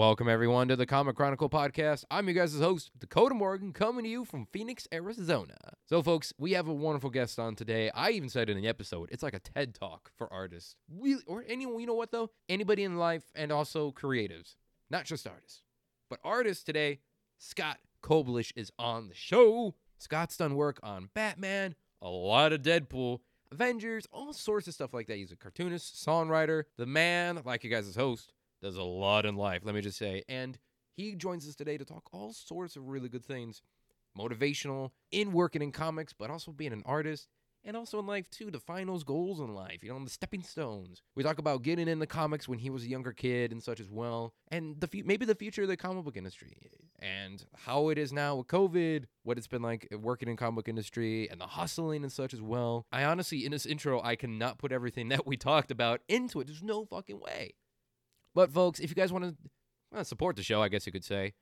Welcome, everyone, to the Comic Chronicle podcast. I'm your guys' host, Dakota Morgan, coming to you from Phoenix, Arizona. So, folks, we have a wonderful guest on today. I even said in the episode, it's like a TED talk for artists. Really, or anyone, you know what, though? Anybody in life and also creatives, not just artists. But artists today, Scott Koblish is on the show. Scott's done work on Batman, a lot of Deadpool, Avengers, all sorts of stuff like that. He's a cartoonist, songwriter, the man, like you guys' host, does a lot in life, let me just say. And he joins us today to talk all sorts of really good things motivational, in working in comics, but also being an artist, and also in life too, to find those goals in life, you know, the stepping stones. We talk about getting in the comics when he was a younger kid and such as well, and the maybe the future of the comic book industry, and how it is now with COVID, what it's been like working in comic book industry, and the hustling and such as well. I honestly, in this intro, I cannot put everything that we talked about into it. There's no fucking way. But folks, if you guys want to well, support the show, I guess you could say,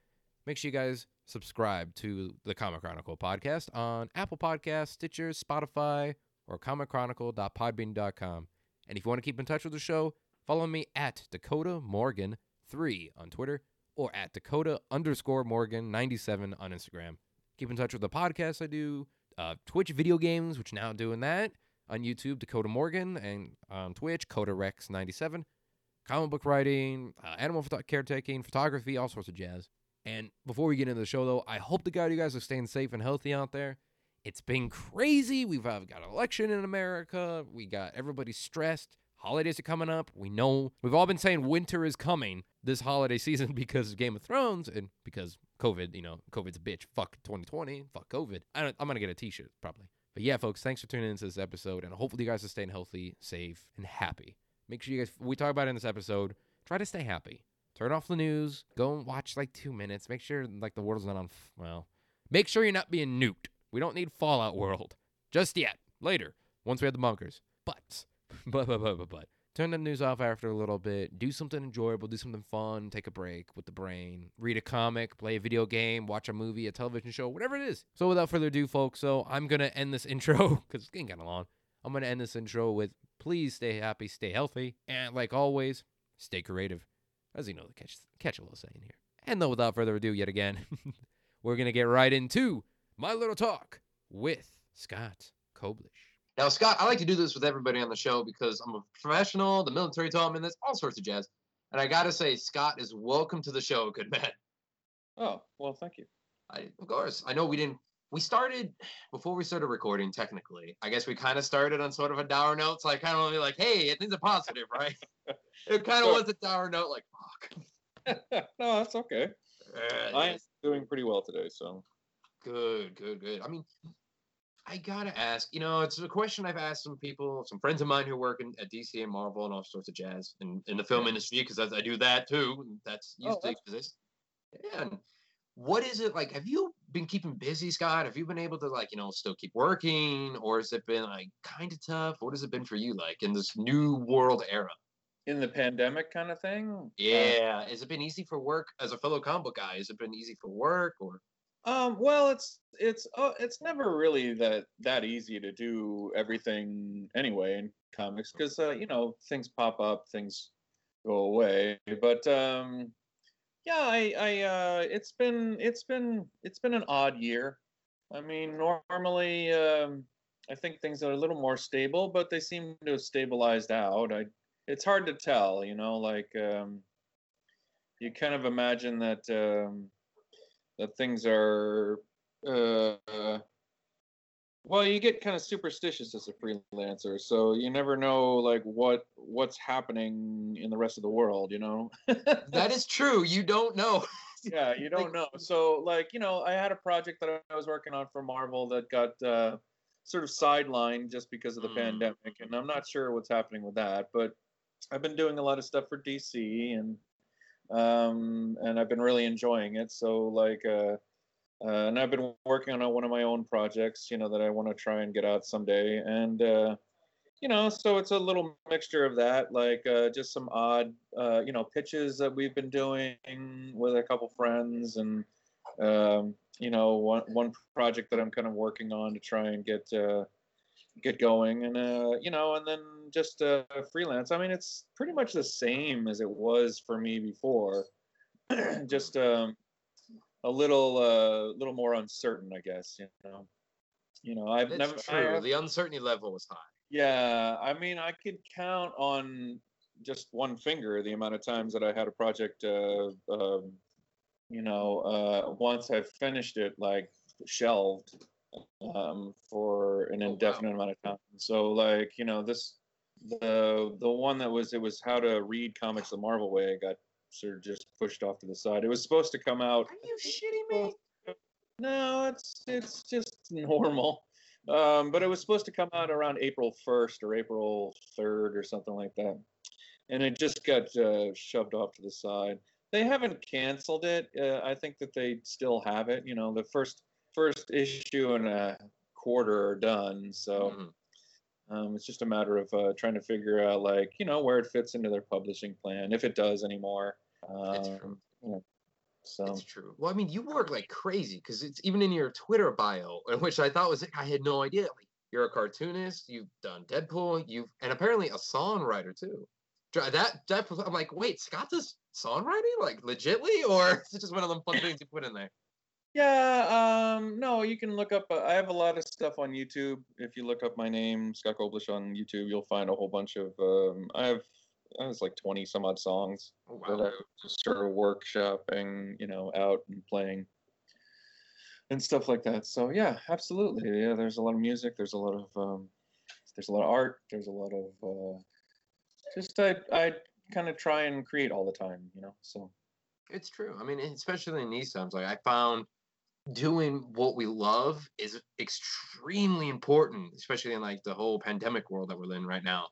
make sure you guys subscribe to the Comic Chronicle podcast on Apple Podcasts, Stitcher, Spotify, or comicchronicle.podbean.com. And if you want to keep in touch with the show, follow me at Dakota Morgan 3 on Twitter or at Dakota underscore Morgan 97 on Instagram. Keep in touch with the podcast I do, uh, Twitch video games, which now doing that on YouTube, Dakota Morgan, and on Twitch, Coda Rex 97 comic book writing, uh, animal photo- caretaking, photography, all sorts of jazz. And before we get into the show, though, I hope the God you guys are staying safe and healthy out there. It's been crazy. We've uh, got an election in America. We got everybody stressed. Holidays are coming up. We know we've all been saying winter is coming this holiday season because of Game of Thrones and because COVID. You know, COVID's a bitch. Fuck 2020. Fuck COVID. I don't, I'm gonna get a T-shirt probably. But yeah, folks, thanks for tuning into this episode, and hopefully you guys are staying healthy, safe, and happy. Make sure you guys, we talk about it in this episode, try to stay happy. Turn off the news. Go and watch like two minutes. Make sure like the world's not on, f- well, make sure you're not being nuked. We don't need Fallout World just yet. Later, once we have the bunkers. But, but, but, but, but, but. Turn the news off after a little bit. Do something enjoyable. Do something fun. Take a break with the brain. Read a comic. Play a video game. Watch a movie, a television show, whatever it is. So without further ado, folks, so I'm to end this intro because it's getting kind of long. I'm to end this intro with please stay happy, stay healthy, and like always, stay creative. As you know, the catch, catch a little saying here. And though, without further ado, yet again, we're going to get right into my little talk with Scott Koblish. Now, Scott, I like to do this with everybody on the show because I'm a professional. The military taught me this, all sorts of jazz. And I gotta say, Scott is welcome to the show, good man. Oh, well, thank you. I, of course, I know we didn't. We started before we started recording. Technically, I guess we kind of started on sort of a dour note. So I kind of want to be like, "Hey, it things are positive, right?" it kind of was a dour note, like, "Fuck." no, that's okay. Uh, I am doing pretty well today, so. Good, good, good. I mean, I gotta ask. You know, it's a question I've asked some people, some friends of mine who work in, at DC and Marvel and all sorts of jazz, and in the film industry, because I do that too. That's used Oh, to that's- exist. Yeah. And what is it like? Have you been keeping busy, Scott? Have you been able to like, you know, still keep working, or has it been like kind of tough? What has it been for you, like in this new world era? In the pandemic kind of thing? Uh, Yeah. has it been easy for work as a fellow comic book guy? Has it been easy for work, or Um, well, it's it's uh, it's never really that that easy to do everything anyway in comics because uh, you know things pop up, things go away. But um, yeah, I I uh, it's been it's been it's been an odd year. I mean, normally um, I think things are a little more stable, but they seem to have stabilized out. I it's hard to tell, you know, like um, you kind of imagine that. Um, that things are uh, well you get kind of superstitious as a freelancer so you never know like what what's happening in the rest of the world you know that is true? You don't know. yeah you don't know so like you know i had a project that i was working on for marvel that got uh, sort of sidelined just because of the Mm. pandemic and i'm not sure what's happening with that but i've been doing a lot of stuff for dc and um and i've been really enjoying it so like uh uh, and I've been working on one of my own projects, you know, that I want to try and get out someday. And uh, you know, so it's a little mixture of that, like uh, just some odd, uh, you know, pitches that we've been doing with a couple friends, and um, you know, one one project that I'm kind of working on to try and get uh, get going, and uh, you know, and then just uh, freelance. I mean, it's pretty much the same as it was for me before. just um, a little uh, little more uncertain, I guess. You know, you know, I've It's never. True. The uncertainty level was high. yeah, I mean, I could count on just one finger the amount of times that I had a project. Uh, um, you know, uh, once I finished it, like shelved um, for an Oh, wow. indefinite amount of time. So, like, you know, this the the one that was it was how to read comics the Marvel way got sort of just pushed off to the side. It was supposed to come out Are you shitting me? no, it's it's just normal. Um, but it was supposed to come out around April 1st or April 3rd or something like that, and it just got uh, shoved off to the side. They haven't canceled it. Uh, I think that they still have it. You know, the first first issue and a quarter are done, so Mhm. Um, it's just a matter of uh, trying to figure out, like, you know, where it fits into their publishing plan, if it does anymore. Um, true. you know, so It's true. Well, I mean, you work like crazy because it's even in your Twitter bio, which I thought was I had no idea. Like, you're a cartoonist. You've done Deadpool. You've and apparently a songwriter too. That that I'm like, wait, Scott does songwriting like legitly, or is it just one of them fun things you put in there? Yeah, um, no, you can look up. Uh, I have a lot of stuff on YouTube. If you look up my name, Scott Koblish, on YouTube, you'll find a whole bunch of. Um, I have, I was like twenty some odd songs Oh, that. I just sort of workshopping, you know, out and playing, and stuff like that. So yeah, absolutely. Yeah, there's a lot of music. There's a lot of, um, there's a lot of art. There's a lot of, uh, just I I kind of try and create all the time, you know. So It's true. I mean, especially in these times, like I found doing what we love is extremely important, especially in like the whole pandemic world that we're in right now.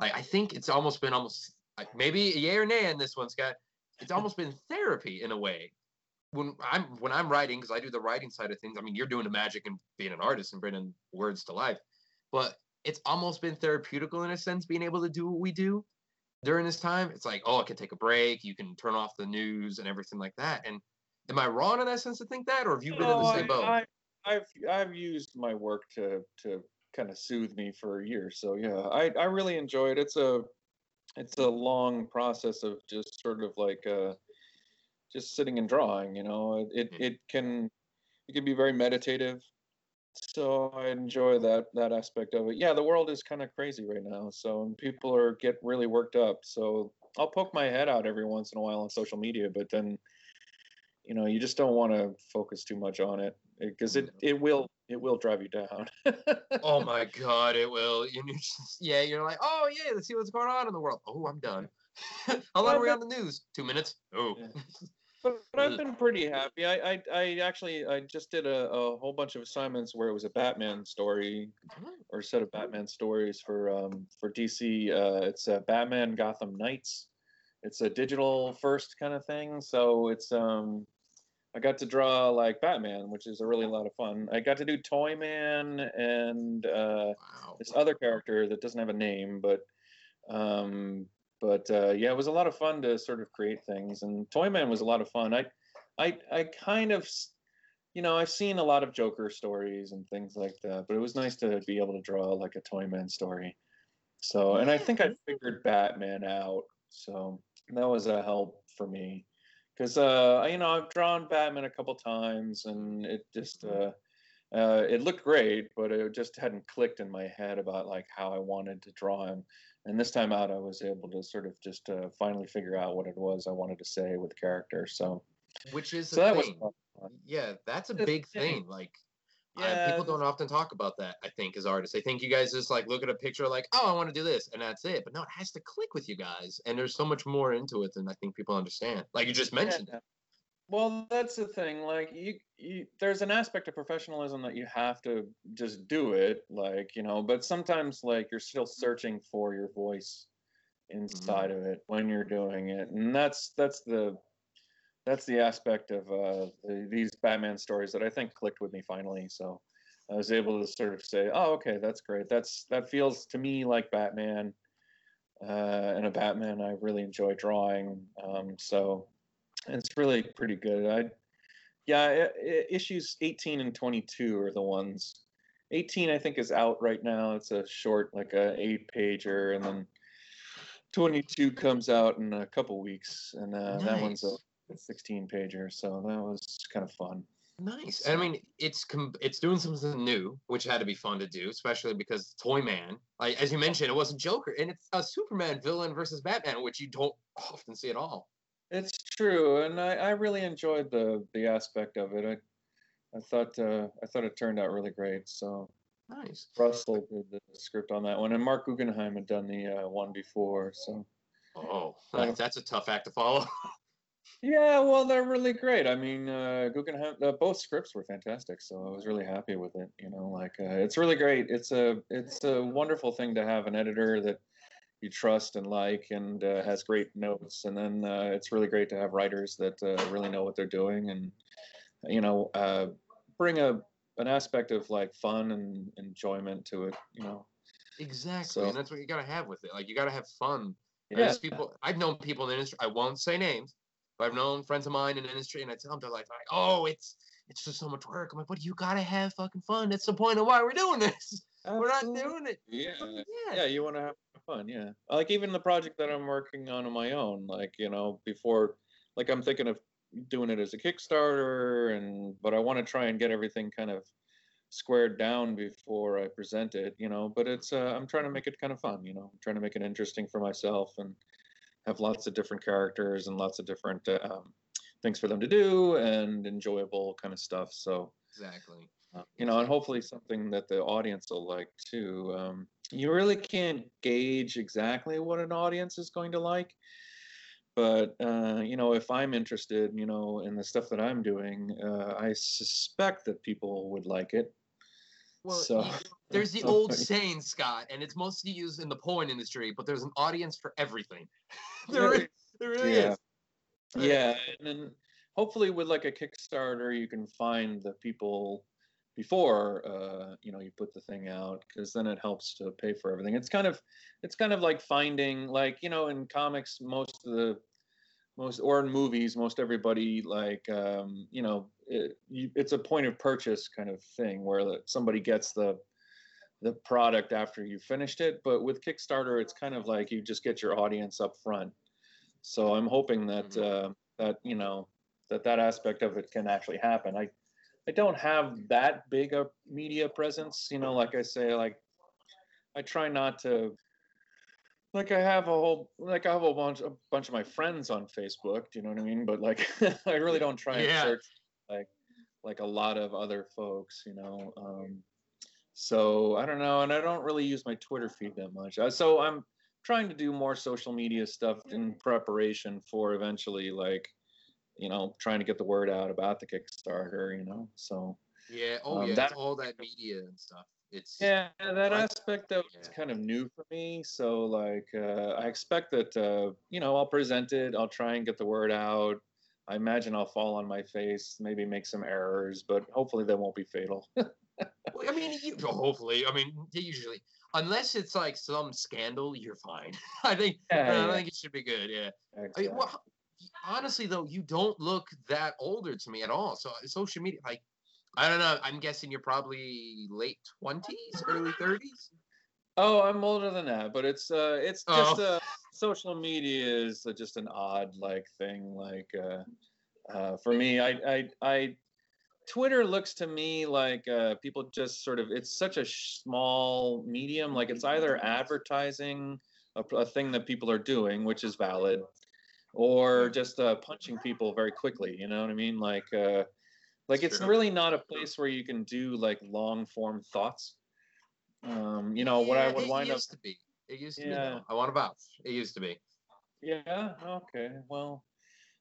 Like I think it's almost been almost like maybe a yay or nay in this one, Scott. It's almost been therapy in a way. When I'm when I'm writing, because I do the writing side of things. I mean, you're doing the magic and being an artist and bringing words to life, but it's almost been therapeutical in a sense, being able to do what we do during this time. It's like, oh, I can take a break. You can turn off the news and everything like that. And am I wrong in that sense to think that, or have you been in the same boat? I, I, I've I've used my work to to kind of soothe me for years. So yeah, I I really enjoy it. It's a it's a long process of just sort of like uh just sitting and drawing. You know, it Mhm. it can it can be very meditative. So I enjoy that that aspect of it. Yeah, the world is kind of crazy right now. So and people are get really worked up. So I'll poke my head out every once in a while on social media, but then you know you just don't want to focus too much on it because it it will it will drive you down oh my god, it will. You just, yeah, you're like, oh yeah, let's see what's going on in the world. Oh, I'm done. How long are we on the news? Two minutes. Oh, Yeah. but, but i've been pretty happy I, I i actually i just did a, a whole bunch of assignments where it was a batman story or a set of batman stories for um for dc uh it's a batman gotham knights it's a digital first kind of thing so it's um I got to draw like Batman, which is a really lot of fun. I got to do Toyman and uh, wow. this other character that doesn't have a name, but um, but uh, yeah, it was a lot of fun to sort of create things. And Toyman was a lot of fun. I I I kind of you know I've seen a lot of Joker stories and things like that, but it was nice to be able to draw like a Toyman story. So and I think I figured Batman out. So that was a help for me because uh, you know I've drawn Batman a couple times and it just uh, uh, it looked great, but it just hadn't clicked in my head about like how I wanted to draw him. And this time out, I was able to sort of just uh, finally figure out what it was I wanted to say with the character. So, Which is so that was thing. fun. Yeah, that's a the big thing. thing. Like, I- people don't often talk about that. I think as artists, I think you guys just like look at a picture, like, oh, I want to do this, and that's it. But no, it has to click with you guys, and there's so much more into it than I think people understand. Like you just mentioned. Yeah. Well, that's the thing. Like you, you, there's an aspect of professionalism that you have to just do it. Like you know, but sometimes like you're still searching for your voice mm-hmm. inside of it when you're doing it, and that's that's the that's the aspect of uh, the, these Batman stories that I think clicked with me finally. So I was able to sort of say, "Oh, okay, that's great. That's that feels to me like Batman." Uh, and a Batman I really enjoy drawing. Um, so it's really pretty good. I, yeah, i- i- issues 18 and 22 are the ones. 18 I think is out right now. It's a short, like a eight pager, and then 22 comes out in a couple weeks, and uh, that one's a Nice. 16 pager. So that was kind of fun. Nice. I mean, it's com- it's doing something new, which had to be fun to do, especially because Toy Man, like as you mentioned, it wasn't Joker, and it's a Superman villain versus Batman, which you don't often see at all. It's true, and I, I really enjoyed the the aspect of it. I I thought uh, I thought it turned out really great. So Nice. Russell did the script on that one, and Marc Guggenheim had done the uh, one before. So Oh, that- that's a tough act to follow. yeah, well, they're really great. I mean, uh, Guggenheim, uh, both scripts were fantastic. So I was really happy with it. You know, like uh, it's really great. It's a it's a wonderful thing to have an editor that you trust and like and uh, has great notes and then uh, it's really great to have writers that uh, really know what they're doing and you know uh, bring a an aspect of like fun and enjoyment to it you know exactly, So- and that's what you gotta have with it. Like you gotta have fun. yeah There's people I've known people in the industry. I won't say names, but I've known friends of mine in the industry, and I tell them they're like, like, "Oh, it's it's just so much work." I'm like, "But you gotta have fucking fun. That's the point of why we're doing this. We're not doing it." yeah Yeah. yeah you want to have fun yeah like even the project that i'm working on on my own like you know before like i'm thinking of doing it as a kickstarter and but i want to try and get everything kind of squared down before i present it you know but it's uh, i'm trying to make it kind of fun you know i'm trying to make it interesting for myself and have lots of different characters and lots of different uh, um, things for them to do and enjoyable kind of stuff so Exactly. uh, you know, and hopefully something that the audience will like too. Um, you really can't gauge exactly what an audience is going to like, but uh, you know, if I'm interested, you know, in the stuff that I'm doing, uh, I suspect that people would like it. Well, So- you- there's the so- old saying, Scott, and it's mostly used in the porn industry, but there's an audience for everything. there, Yeah. there really Yeah. is. Yeah, and then hopefully with like a Kickstarter, you can find the people before uh, you know you put the thing out because then it helps to pay for everything. It's kind of it's kind of like finding like you know in comics most of the most or in movies most everybody like um, you know it, you, it's a point of purchase kind of thing where the, somebody gets the the product after you finished it but with kickstarter it's kind of like you just get your audience up front so i'm hoping that Mhm. uh, that you know that that aspect of it can actually happen i i don't have that big a media presence you know like i say like i try not to like i have a whole like i have a bunch a bunch of my friends on facebook do you know what i mean but like i really don't try and Yeah. search like like a lot of other folks you know um so i don't know and i don't really use my twitter feed that much Uh, so i'm trying to do more social media stuff in preparation for eventually like you know trying to get the word out about the kickstarter you know so Yeah. Oh, Um, yeah. that- all that media and stuff. It's yeah that aspect of it's yeah. kind of new for me so like uh, i expect that uh, you know i'll present it i'll try and get the word out i imagine i'll fall on my face maybe make some errors but hopefully they won't be fatal Well, I mean, you, hopefully, I mean, usually, unless it's like some scandal, you're fine. I think, Yeah, I yeah. think it should be good. Yeah. I mean, well, honestly, though, you don't look that older to me at all. So social media, like, I don't know. I'm guessing you're probably late twenties, early thirties. Oh, I'm older than that, but it's uh, it's Oh. just uh, social media is uh, just an odd like thing. Like uh, uh, for me, I, I, I, Twitter looks to me like uh, people just sort of. It's such a small medium. Like it's either advertising a, a thing that people are doing, which is valid, or just uh, punching people very quickly. You know what I mean? Like, uh, like It's it's really not a place where you can do like long form thoughts. Um, you know what I would wind up used to be. It used to be. Yeah. Though. I want to vouch. It used to be. Yeah. Okay. Well.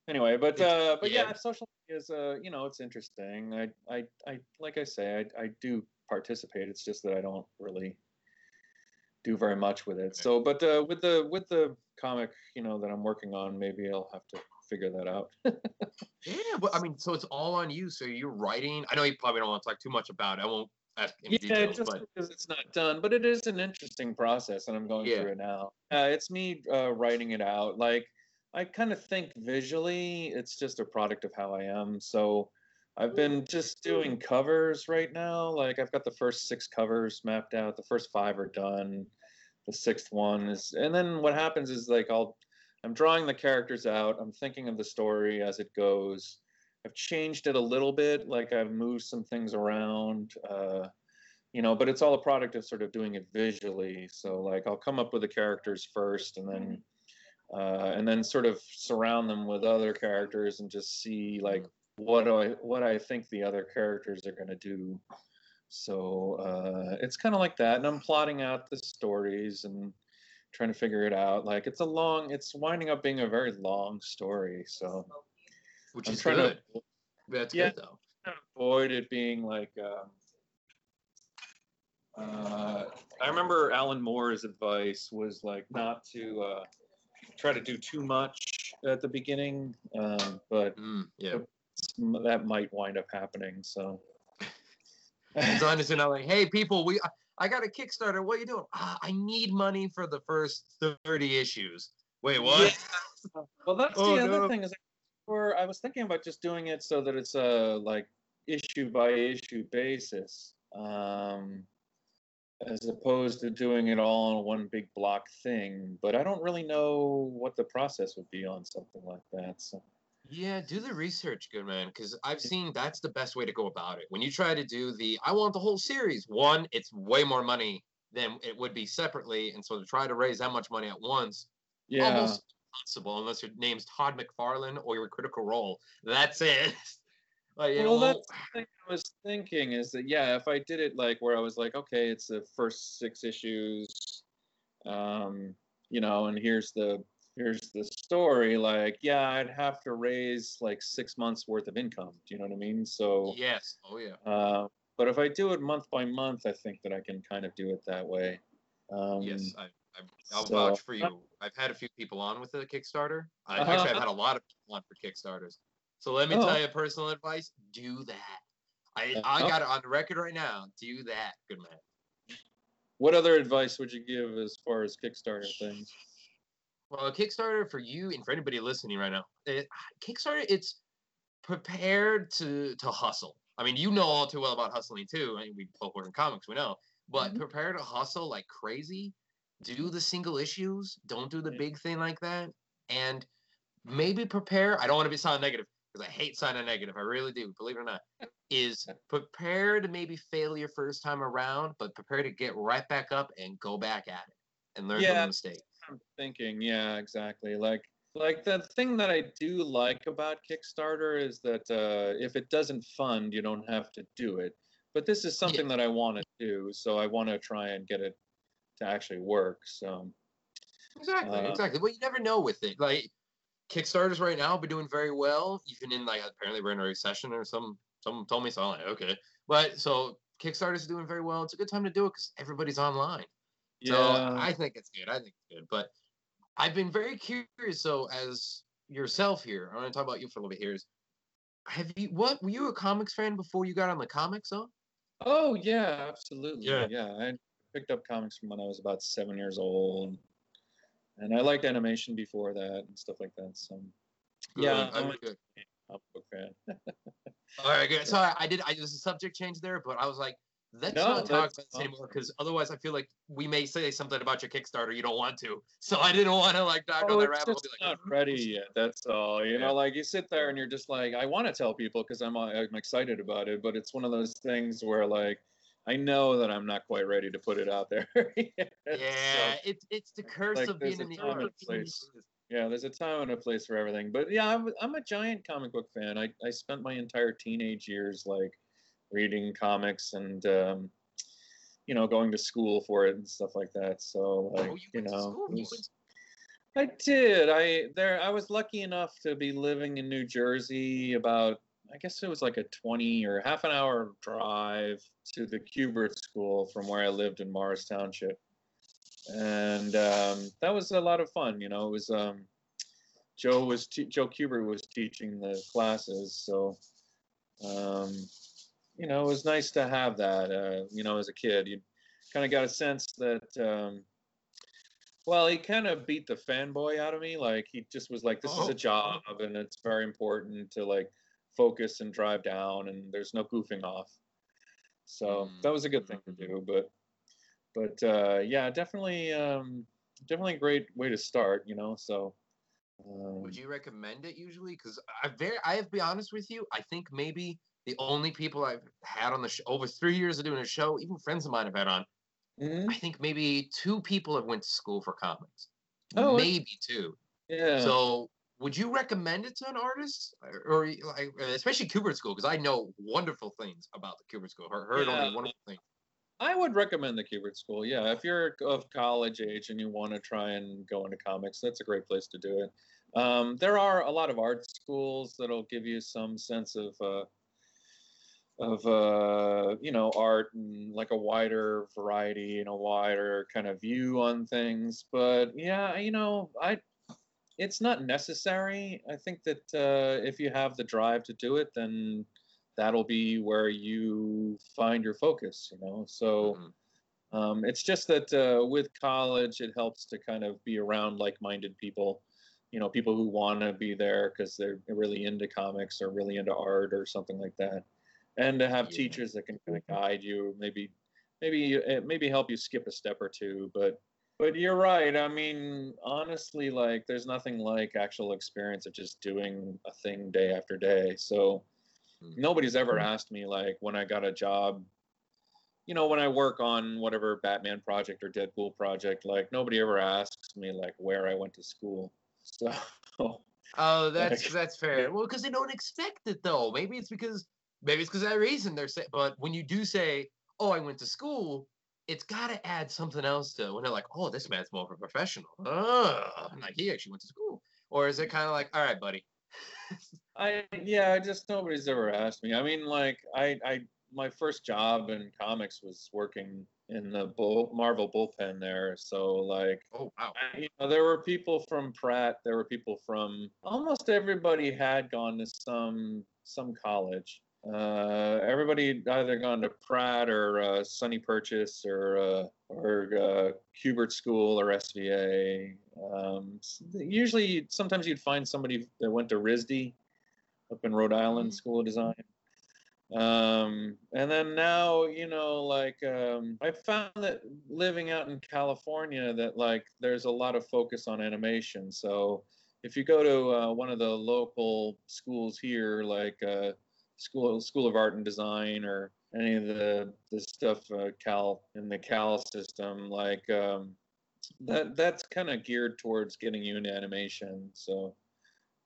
Anyway, but uh, but yeah, yeah. social media is uh, you know, it's interesting. I I I like I say, I I do participate. It's just that I don't really do very much with it. So, but uh, with the with the comic, you know, that I'm working on, maybe I'll have to figure that out. Yeah, but I mean, so it's all on you. So you're writing. I know you probably don't want to talk too much about it. I won't ask yeah, details, just but because it's not done, but it is an interesting process, and I'm going Yeah. through it now. Uh, it's me uh, writing it out. Like I kind of think visually, it's just a product of how I am. So I've been just doing covers right now. Like I've got the first six covers mapped out. The first five are done. The sixth one is, and then what happens is like I'll I'm drawing the characters out. I'm thinking of the story as it goes. I've changed it a little bit, like I've moved some things around, uh, you know, but it's all a product of sort of doing it visually. So like I'll come up with the characters first, and then uh, and then sort of surround them with other characters and just see like what do I what I think the other characters are going to do. So uh, it's kind of like that, and I'm plotting out the stories and trying to figure it out. Like it's a long, it's winding up being a very long story. So Which I'm is good. to That's Yeah. good though. avoid it being like. Um, uh, I remember Alan Moore's advice was like not to uh, try to do too much at the beginning, um, but Mm, yeah. that might wind up happening. So. It's honestly not like, hey, people, we I, got a Kickstarter. What are you doing? Ah, I need money for the first thirty issues. Wait, what? Well, that's Oh, the other no. thing is, or I was thinking about just doing it so that it's a like issue by issue basis, um, as opposed to doing it all in one big block thing. But I don't really know what the process would be on something like that. So Yeah, do the research, good man, because I've seen that's the best way to go about it. When you try to do the, I want the whole series. One, it's way more money than it would be separately, and so to try to raise that much money at once, yeah, almost impossible unless your name's Todd McFarlane or your Critical Role. That's it. like, well, know, that's the thing I was thinking is that yeah, if I did it like where I was like, okay, it's the first six issues, um, you know, and here's the here's the story. Like, yeah, I'd have to raise like six months worth of income. Do you know what I mean? So, yes, oh yeah. uh, but if I do it month by month, I think that I can kind of do it that way. Um, Yes, I, I, I'll so- vouch for you. I've had a few people on with the Kickstarter. I, Uh-huh. Actually, I've had a lot of people on for Kickstarters. So let me Oh. tell you personal advice: do that. I, I Uh-huh. got it on the record right now. Do that, good man. What other advice would you give as far as Kickstarter things? Well, Kickstarter for you and for anybody listening right now, it, Kickstarter it's prepared to to hustle. I mean, you know all too well about hustling too. I mean, we both work in comics, we know. But Mhm. prepare to hustle like crazy. Do the single issues. Don't do the big thing like that. And maybe prepare. I don't want to be sound negative because I hate sounding negative. I really do. Believe it or not, is prepare to maybe fail your first time around, but prepare to get right back up and go back at it and learn from Yeah. the mistake. I'm thinking, yeah, exactly. Like, like the thing that I do like about Kickstarter is that uh, if it doesn't fund, you don't have to do it. But this is something that I want to do, so I want to try and get it to actually work. So, Exactly, Uh, exactly. Well, you never know with it. Like Kickstarters right now have been doing very well, even in like apparently we're in a recession or some. Someone told me so. I'm like, okay, but so Kickstarters is doing very well. It's a good time to do it because everybody's online. So yeah, I think it's good. I think it's good. But I've been very curious. So as yourself here, I want to talk about you for a little bit here. Is have you what were you a comics fan before you got on the comics though? oh yeah, absolutely. Yeah. Yeah. I picked up comics from when I was about seven years old, and I liked animation before that and stuff like that. So, yeah, Good, I'm I'm good. a comic book fan. All right, good. So I, I did. I there's a subject change there, but I was like, let's No, not talk about this anymore because otherwise, I feel like we may say something about your Kickstarter you don't want to. So I didn't want to like dive Oh, down that it's rabbit hole. like, not "Oh, ready yet. That's all. You Yeah. know, like you sit there and you're just like, I want to tell people because I'm I'm excited about it, but it's one of those things where like I know that I'm not quite ready to put it out there. yet. So, Yeah, it's it's the curse like, of being in the early place. yeah, there's a time and a place for everything. But yeah, I'm I'm a giant comic book fan. I I spent my entire teenage years like reading comics and um, you know going to school for it and stuff like that. So like Oh, you you went to know. was- I did. I there. I was lucky enough to be living in New Jersey. About I guess it was like a twenty or half an hour drive to the Kubert School from where I lived in Morris Township, and um, that was a lot of fun. You know, it was um, Joe was te- Joe Kubert was teaching the classes, so um, you know it was nice to have that. Uh, you know, as a kid, you kind of got a sense that. Um, well, he kind of beat the fanboy out of me. Like he just was like, "This is Oh. a job, and it's very important to like focus and drive down, and there's no goofing off." So that was a good thing to do. But, but uh, yeah, definitely, um, definitely a great way to start. You know, so Um, Would you recommend it usually? Because I very, I have to be honest with you. I think maybe the only people I've had on the show over three years of doing a show, even friends of mine have had on. mhm. I think maybe two people have went to school for comics. Oh, maybe two. Yeah. So, would you recommend it to an artist, or, or like, especially Kubert School? Because I know wonderful things about the Kubert School. Heard, heard Yeah. only wonderful things. I would recommend the Kubert School. Yeah, if you're of college age and you want to try and go into comics, that's a great place to do it. Um, there are a lot of art schools that'll give you some sense of uh, of uh, you know art and like a wider variety and a wider kind of view on things. But yeah, you know, I it's not necessary. I think that uh, if you have the drive to do it, then that'll be where you find your focus. You know, so. Mhm. Um, it's just that uh, with college, it helps to kind of be around like-minded people, you know, people who want to be there because they're really into comics or really into art or something like that, and to have Yeah. teachers that can kind of guide you, maybe, maybe, uh, maybe help you skip a step or two. But, but you're right. I mean, honestly, like, there's nothing like actual experience of just doing a thing day after day. So, Mm. nobody's ever asked me like when I got a job you know, when I work on whatever Batman project or Deadpool project, like nobody ever asks me like where I went to school. So Oh, that's Like- that's fair. Well, because they don't expect it though. Maybe it's because maybe it's because that reason they're saying. But when you do say, "Oh, I went to school," it's got to add something else to. When they're like, "Oh, this man's more of a professional," oh, like he actually went to school, or is it kind of like, "All right, buddy"? I yeah, I just nobody's ever asked me. I mean, like I I my first job in comics was working in the bull, Marvel bullpen there. So like Oh wow. I- you know, there were people from Pratt. There were people from almost everybody had gone to some some college. Uh, everybody either gone to Pratt or uh, SUNY Purchase or uh, or uh, School or SVA. Um, usually, sometimes you'd find somebody that went to RISD up in Rhode Island Mhm. School of Design. Um, and then now, you know, like um, I found that living out in California, that like there's a lot of focus on animation. So if you go to uh, one of the local schools here, like uh, School School of Art and Design, or any of the the stuff uh, Cal in the Cal system, like um, that that's kind of geared towards getting you into animation. So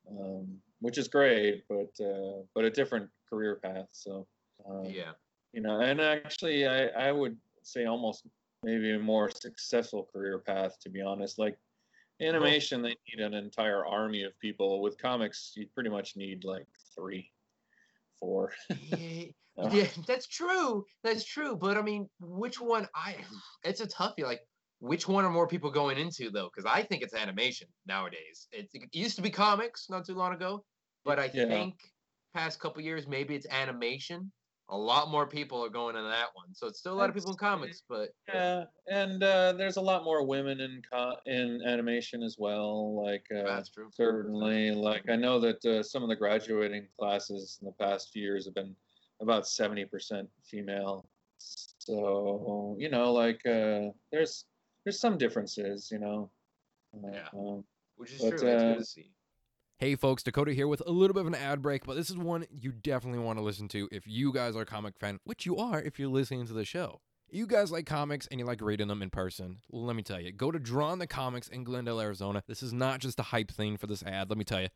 um, which is great, but uh, but a different career path. So um, Yeah. you know, and actually, I I would say almost maybe a more successful career path, to be honest. Like animation, they need an entire army of people. With comics, you pretty much need like three, four. yeah, Uh, yeah, that's true. That's true. But I mean, which one? I it's a toughie. Like, which one are more people going into though? Because I think it's animation nowadays. It, it used to be comics not too long ago, but I Yeah. think past couple years maybe it's animation. A lot more people are going into that one. So it's still a lot of people in comics, but Yeah, and uh, there's a lot more women in co- in animation as well. Like uh, that's true. Certainly, like I know that uh, some of the graduating classes in the past few years have been about seventy percent female. So you know, like uh, there's there's some differences, you know. Yeah. um, Which is but, true. That's uh, good to see. Hey folks, Dakota here with a little bit of an ad break, but this is one you definitely want to listen to if you guys are comic fan, which you are if you're listening to the show. You guys like comics and you like reading them in person. Let me tell you, go to Drawn to Comics in Glendale, Arizona. This is not just a hype thing for this ad. Let me tell you,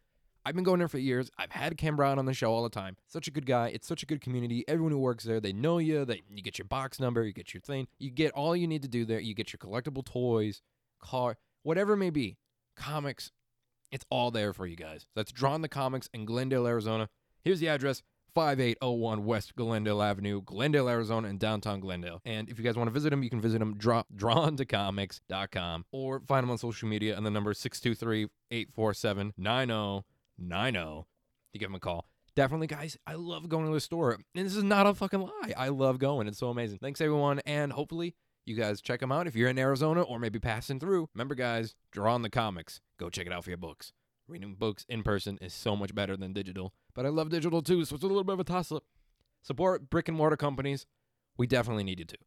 I've been going there for years. I've had Cam Brown on the show all the time. Such a good guy. It's such a good community. Everyone who works there, they know you. They you get your box number, you get your thing. You get all you need to do there. You get your collectible toys, car, whatever it may be. Comics, it's all there for you guys. That's Drawn to Comics in Glendale, Arizona. Here's the address 5801 West Glendale Avenue, Glendale, Arizona, in downtown Glendale. And if you guys want to visit them, you can visit them draw, drawntocomics.com or find them on social media and the number 623 847 9090. You give them a call. Definitely, guys, I love going to the store. And this is not a fucking lie. I love going. It's so amazing. Thanks, everyone. And hopefully, you guys check them out if you're in Arizona or maybe passing through. Remember, guys, draw on the comics. Go check it out for your books. Reading books in person is so much better than digital, but I love digital too, so it's a little bit of a toss up. Support brick and mortar companies. We definitely need you to.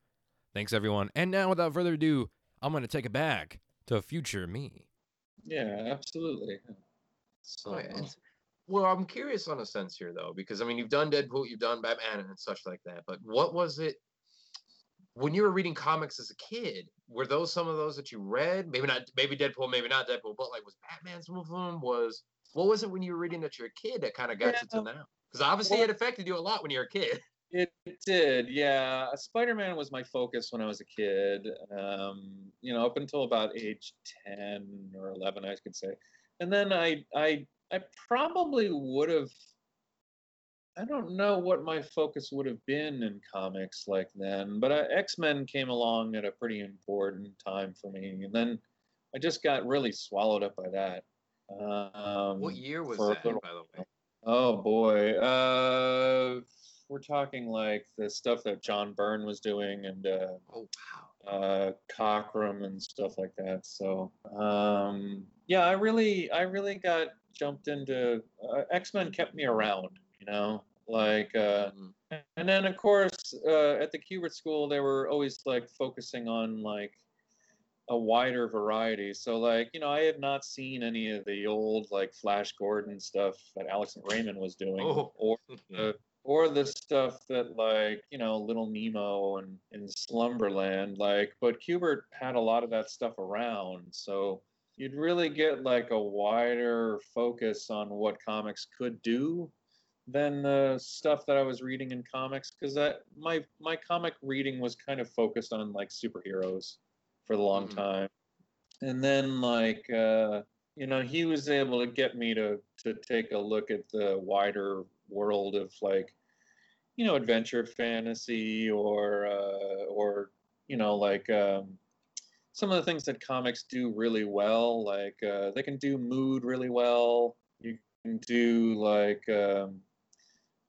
Thanks, everyone. And now, without further ado, I'm going to take it back to future me. yeah, absolutely. So Oh, yeah, well, I'm curious on a sense here though, because I mean, you've done Deadpool, you've done Batman, and such like that. But what was it when you were reading comics as a kid? Were those some of those that you read? Maybe not, maybe Deadpool, maybe not Deadpool, but like, was Batman some of them? Was what was it when you were reading that you're a kid that kind of got you to now? Because obviously Well- it affected you a lot when you were a kid. It did, yeah. Spider-Man was my focus when I was a kid. Um, you know, up until about age ten or eleven, I could say. And then I, I, I probably would have. I don't know what my focus would have been in comics like then, but uh, X-Men came along at a pretty important time for me, and then I just got really swallowed up by that. Um, what year was that, little- by the way? Oh boy. Uh we're talking like the stuff that John Byrne was doing and uh Oh wow. uh Cockrum and stuff like that. So um yeah, I really I really got jumped into uh, X-Men kept me around, you know? Like uh Mhm. and then of course uh at the Kubert school they were always like focusing on like a wider variety. So like, you know, I had not seen any of the old like Flash Gordon stuff that Alex and Raymond was doing Oh. or uh, or the stuff that like, you know, Little Nemo and in Slumberland like but Kubert had a lot of that stuff around. So you'd really get like a wider focus on what comics could do than the stuff that I was reading in comics because that my my comic reading was kind of focused on like superheroes for a long Mhm. time, and then like uh, you know he was able to get me to to take a look at the wider world of like you know adventure fantasy or uh, or you know like um, some of the things that comics do really well like uh, they can do mood really well you can do like um,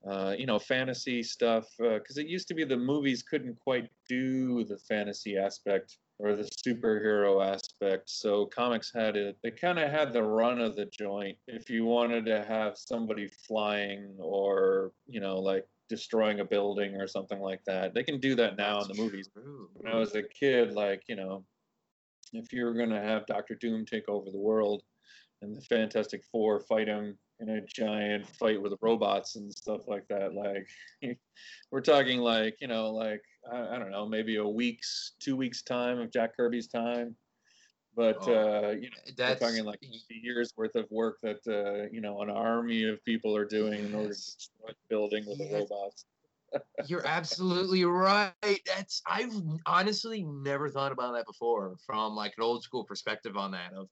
uh, you know fantasy stuff because it used to be the movies couldn't quite do the fantasy aspect or the superhero aspect. So comics had it they kind of had the run of the joint. If you wanted to have somebody flying or you know like destroying a building or something like that they can do that now in the That's movies. true. when I was a kid, like, you know, if you were going to have Doctor Doom take over the world and the Fantastic Four fight him in a giant fight with robots and stuff like that, like, we're talking like, you know, like, I, I don't know, maybe a week's, two weeks' time of Jack Kirby's time. But, Oh, uh, you know, That's we're talking like year's worth of work that, uh, you know, an army of people are doing in order to Yes. destroy the building with the robots. You're absolutely right. That's I've honestly never thought about that before from like an old school perspective on that of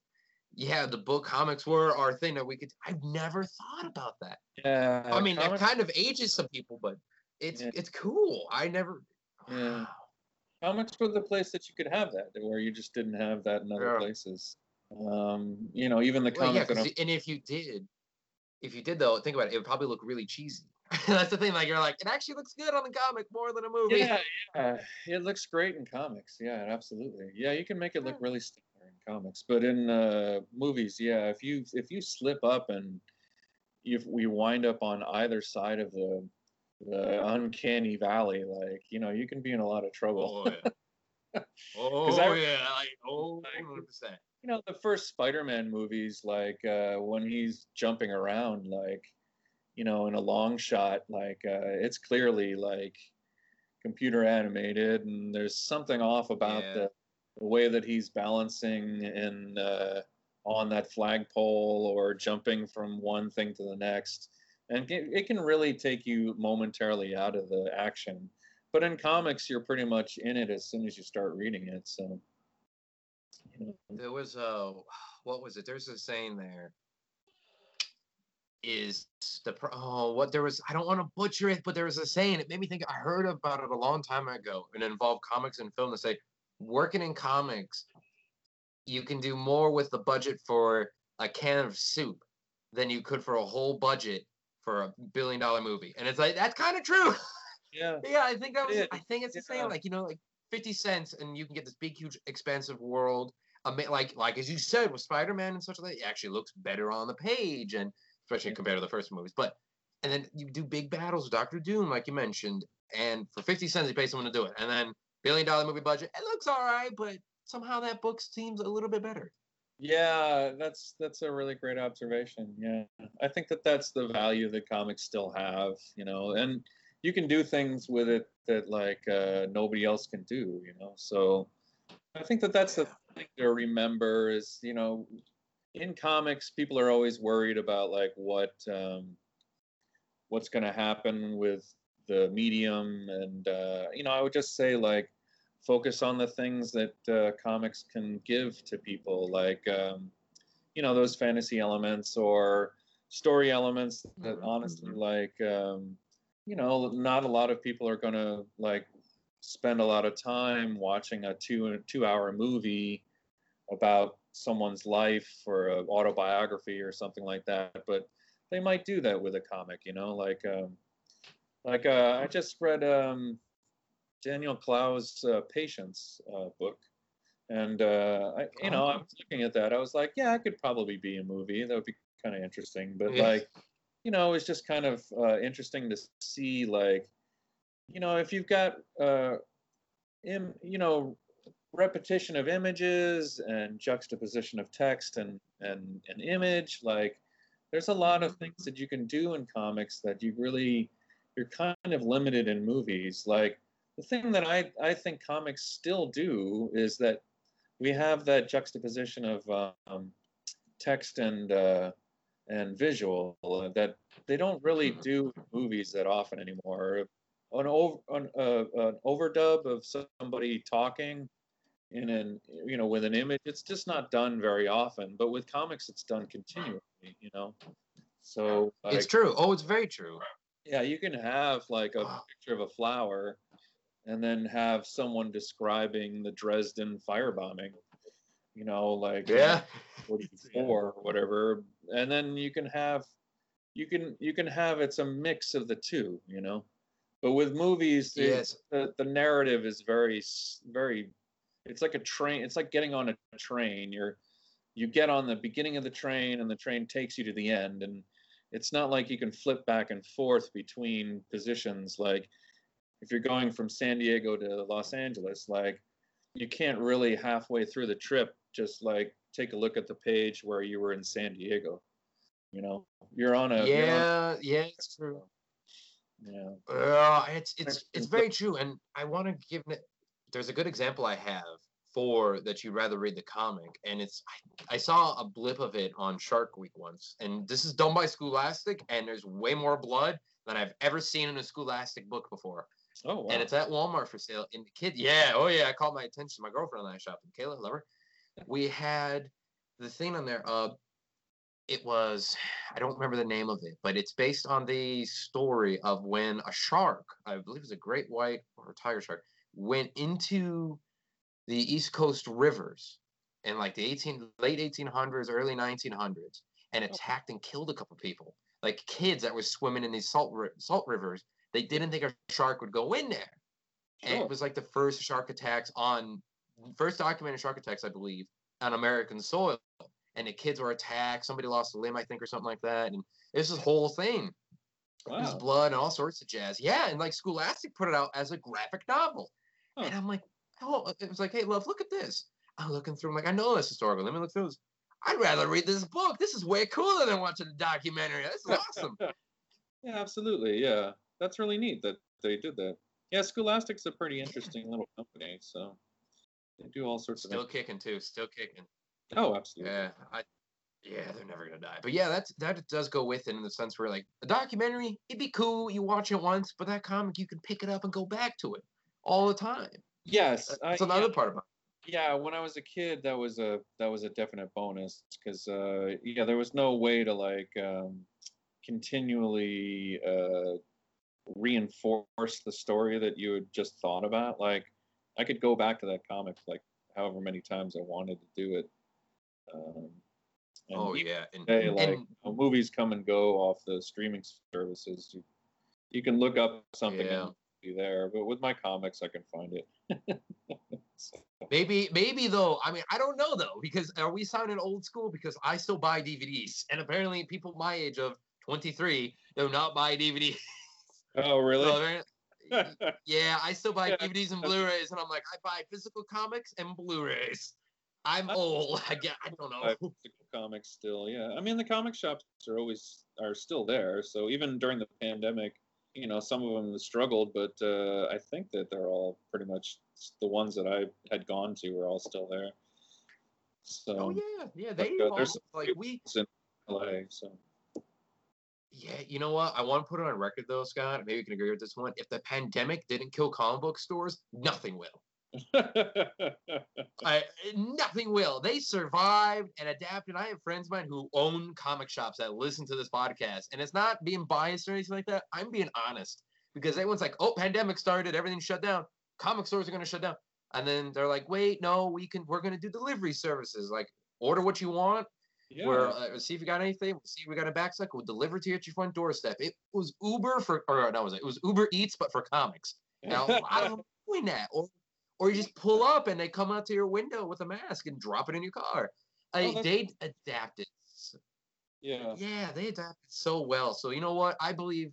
yeah, the book comics were our thing that we could I've never thought about that. Yeah. I mean, comics- that kind of ages some people, but it's Yeah. it's cool. I never Yeah. Wow. comics were the place that you could have that where you just didn't have that in other Yeah. places um you know even the Well, yeah, comic that 'cause I'm- y- and if you did, if you did though, think about it, it would probably look really cheesy. That's the thing. Like you're like, it actually looks good on the comic more than a movie. yeah, yeah it looks great in comics yeah absolutely yeah you can make it look really comics but in uh movies yeah if you if you slip up and if we wind up on either side of the the uncanny valley like you know you can be in a lot of trouble Oh yeah. oh I- yeah. Like oh, 100%. you know the first spider-man movies like uh when he's jumping around like you know in a long shot like uh it's clearly like computer animated and there's something off about Yeah. the, the way that he's balancing in uh on that flagpole or jumping from one thing to the next and it, can really take you momentarily out of the action but in comics you're pretty much in it as soon as you start reading it so There was a what was it? There's a saying there. Is the oh what there was I don't want to butcher it, but there was a saying. It made me think. I heard about it a long time ago, and it involved comics and film. To say, working in comics, you can do more with the budget for a can of soup than you could for a whole budget for a billion dollar movie. And it's like that's kind of true. yeah Yeah, I think that was. I think it's the yeah. same. Like you know, like fifty cents, and you can get this big, huge, expensive world. Like, like as you said with Spider Man and such like that, it actually looks better on the page, and especially Yeah. compared to the first movies. But and then you do big battles with Doctor Doom, like you mentioned, and for fifty cents, you pay someone to do it, and then billion dollar movie budget, it looks all right, but somehow that book seems a little bit better. Yeah, that's that's a really great observation. Yeah, I think that that's the value that comics still have, you know, and you can do things with it that like uh, nobody else can do, you know. So I think that that's the thing to remember is, you know, in comics, people are always worried about like what um, what's going to happen with the medium, and uh, you know, I would just say like focus on the things that uh, comics can give to people, like um, you know those fantasy elements or story elements that honestly, like um, you know, not a lot of people are gonna like spend a lot of time watching a two two hour movie about someone's life or an autobiography or something like that, but they might do that with a comic, you know, like um, like uh, I just read um, Daniel Clowes' uh, Patience uh, book, and uh, I, you know, I was looking at that. I was like, yeah, it could probably be a movie. That would be kind of interesting. But like, you know, it's just kind of uh, interesting to see, like, you know, if you've got, uh, Im, you know, repetition of images and juxtaposition of text and and an image, like, there's a lot of things that you can do in comics that you really you're kind of limited in movies. Like the thing that I, I think comics still do is that we have that juxtaposition of um, text and uh, and visual uh, that they don't really do movies that often anymore. An, over, an, uh, an overdub of somebody talking in an you know with an image, it's just not done very often. But with comics, it's done continually. You know, so like, It's true. Oh, it's very true. yeah, you can have like a picture of a flower and then have someone describing the Dresden firebombing, you know, like Yeah. 44 or whatever. And then you can have you can you can have it's a mix of the two, you know. But with movies, Yes. the, the narrative is very very it's like a train it's like getting on a train you're you get on the beginning of the train and the train takes you to the end and it's not like you can flip back and forth between positions like if you're going from san diego to los angeles like you can't really halfway through the trip just like take a look at the page where you were in san diego you know you're on a you're on- Yeah, yeah, it's true. yeah Uh, it's it's it's very true, and I want to give it. There's a good example I have for that you'd rather read the comic, and it's I, I saw a blip of it on Shark Week once, and this is done by Scholastic, and there's way more blood than I've ever seen in a Scholastic book before, oh wow and it's at Walmart for sale. And the kid, yeah, oh yeah, I called my attention. My girlfriend and I shopping. Kayla, love her. We had the thing on there. Uh, it was I don't remember the name of it, but it's based on the story of when a shark, I believe it was a great white or a tiger shark, went into the East Coast rivers in like the 18 late 1800s, early 1900s, and attacked and killed a couple people, like kids that were swimming in these salt ri- salt rivers. They didn't think a shark would go in there, and it was like the first shark attacks on first documented shark attacks, I believe, on American soil. And the kids were attacked. Somebody lost a limb, I think, or something like that. And it's this whole thing. There's blood and all sorts of jazz. Yeah, and like Scholastic put it out as a graphic novel. Huh. And I'm like, oh, it was like, hey, love, look at this. I'm looking through. I'm like, I know this historical. Let me look through this. I'd rather read this book. This is way cooler than watching a documentary. This is awesome. yeah absolutely yeah that's really neat that they did that yeah scholastic's a pretty interesting little company so they do all sorts Still of still kicking too. Still kicking. oh absolutely Yeah, I, yeah, they're never gonna die. But yeah, that's that does go with it in the sense where like a documentary, it'd be cool. You watch it once, but that comic, you can pick it up and go back to it all the time. yes That's I, yeah. another part it. yeah when i was a kid that was a that was a definite bonus because uh yeah there was no way to like um continually uh reinforce the story that you had just thought about like i could go back to that comic like however many times i wanted to do it um and Oh yeah, and, today, like and you know, movies come and go off the streaming services you, you can look up something Yeah. and be there but with my comics i can find it So- maybe maybe though. I mean, I don't know though because are we sounding old school? Because I still buy DVDs, and apparently people my age of 23 do not buy DVDs. Oh really So yeah, I still buy Yeah, DVDs and Blu-rays, and I'm like, I buy physical comics and Blu-rays. I'm old. I get. I don't know. physical comics still. Yeah, I mean the comic shops are always are still there. So even during the pandemic, you know, some of them struggled, but uh, I think that they're all pretty much the ones that I had gone to were all still there. So Oh yeah, yeah. They uh, there's like we. in LA. So Yeah, you know what? I want to put it on record though, Scott. Maybe you can agree with this one. If the pandemic didn't kill comic book stores, nothing will. I, nothing will. They survived and adapted. I have friends of mine who own comic shops that listen to this podcast, and it's not being biased or anything like that. I'm being honest because everyone's like, "Oh, pandemic started, everything shut down. Comic stores are going to shut down," and then they're like, "Wait, no, we can. We're going to do delivery services. Like, order what you want. Yeah. Where uh, see if you got anything. We'll see if we got a back backpack. We'll deliver to you at your front doorstep. It was Uber for, or no, was it? It was Uber Eats, but for comics. Now, a lot of them doing that, or or you just pull up and they come out to your window with a mask and drop it in your car. I, Oh, they adapted. yeah. Yeah, they adapted so well. So you know what? I believe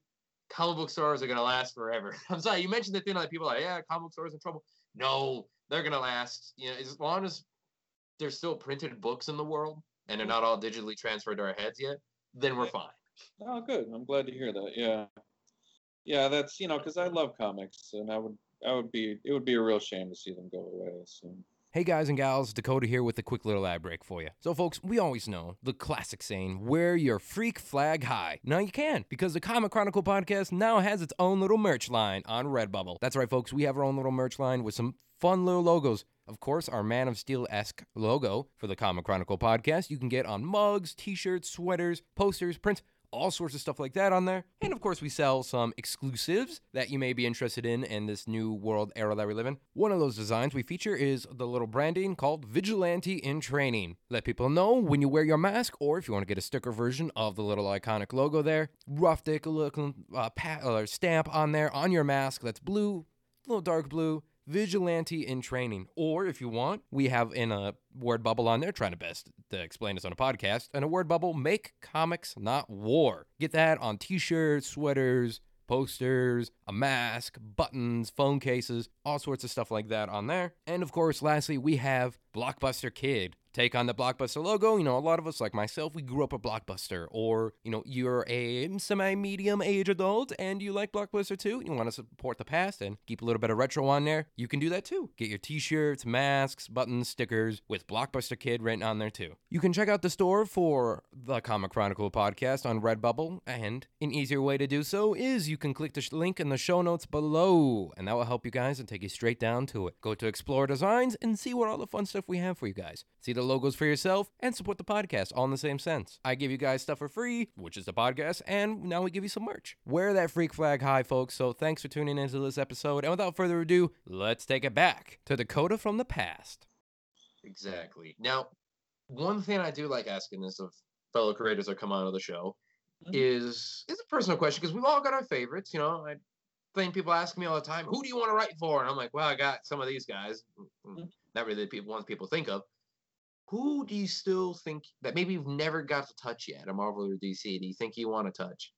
comic book stores are gonna last forever. I'm sorry, you mentioned the thing like people are like, yeah, comic book stores in trouble. No, they're gonna last. You know, as long as there's still printed books in the world and they're mm. not all digitally transferred to our heads yet, then we're fine. Oh, good. I'm glad to hear that. Yeah, yeah. That's you know because I love comics, and I would I would be it would be a real shame to see them go away soon. Hey guys and gals, Dakota here with a quick little ad break for you. So, folks, we always know the classic saying, wear your freak flag high. Now you can, because the Comic Chronicle podcast now has its own little merch line on Redbubble. That's right, folks, we have our own little merch line with some fun little logos. Of course, our Man of Steel esque logo for the Comic Chronicle podcast you can get on mugs, t shirts, sweaters, posters, prints all sorts of stuff like that on there. And of course, we sell some exclusives that you may be interested in in this new world era that we live in. One of those designs we feature is the little branding called Vigilante in Training. Let people know when you wear your mask, or if you want to get a sticker version of the little iconic logo there, rough dick looking uh, or stamp on there on your mask that's blue, a little dark blue. Vigilante in training. Or if you want, we have in a word bubble on there, trying to best to explain this on a podcast, and a word bubble, make comics not war. Get that on t shirts, sweaters, posters, a mask, buttons, phone cases, all sorts of stuff like that on there. And of course, lastly, we have Blockbuster Kid. Take on the Blockbuster logo. You know, a lot of us, like myself, we grew up a Blockbuster. Or, you know, you're a semi medium age adult and you like Blockbuster too. You want to support the past and keep a little bit of retro on there. You can do that too. Get your t shirts, masks, buttons, stickers with Blockbuster Kid written on there too. You can check out the store for the Comic Chronicle podcast on Redbubble. And an easier way to do so is you can click the sh- link in the show notes below, and that will help you guys and take you straight down to it. Go to Explore Designs and see what all the fun stuff we have for you guys. See the logos for yourself and support the podcast all in the same sense. I give you guys stuff for free, which is the podcast, and now we give you some merch. Wear that freak flag high, folks. So thanks for tuning into this episode. And without further ado, let's take it back to Dakota from the past. Exactly. Now, one thing I do like asking this of fellow creators that come on to the show Mhm. is is a personal question because we've all got our favorites. You know, I think people ask me all the time, "Who do you want to write for?" And I'm like, "Well, I got some of these guys." Mm, mm, Mhm. Not really the people ones people think of. Who do you still think that maybe you've never got to touch yet, a Marvel or DC? Do you think you want to touch?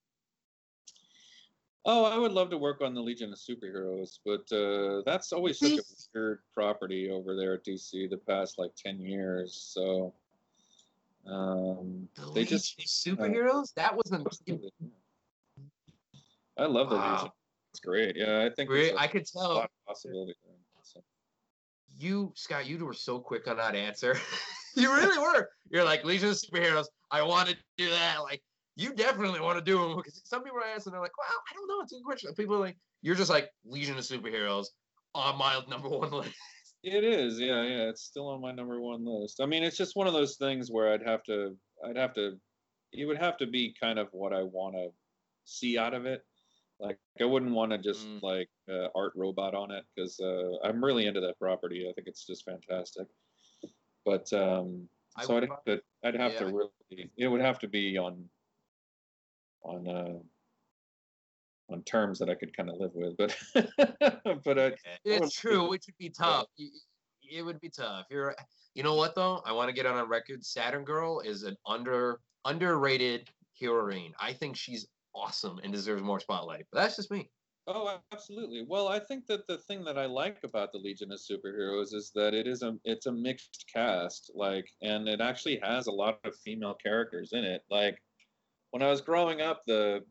Oh, I would love to work on the Legion of Superheroes, but uh, that's always such a weird property over there at DC the past like ten years. So um, The they just Legion of superheroes. that wasn't. Absolutely, yeah. I love the Legion. It's great. Yeah, I think a I could tell. possibility you Scott, you were so quick on that answer. you really were. You're like Legion of Superheroes. I want to do that. Like you definitely want to do them because some people are asking, they're like, "Well, I don't know. It's a good question." People are like, you're just like Legion of Superheroes on my number one list. It is, yeah, yeah. It's still on my number one list. I mean, it's just one of those things where I'd have to, I'd have to, it would have to be kind of what I want to see out of it. Like, I wouldn't want to just Mm. like uh, art robot on it because uh, I'm really into that property. I think it's just fantastic. But um, so I'd have to, I'd have to really, it would have to be on, on, uh, on terms that I could kind of live with. But, but I, It's true, which would be tough. It would be tough. You're, you know what though? I want to get on a record. Saturn Girl is an under underrated heroine. I think she's awesome and deserves more spotlight. But that's just me. Oh, absolutely. Well, I think that the thing that I like about the Legion of Superheroes is that it is a it's a mixed cast, like, and it actually has a lot of female characters in it. Like, when I was growing up, the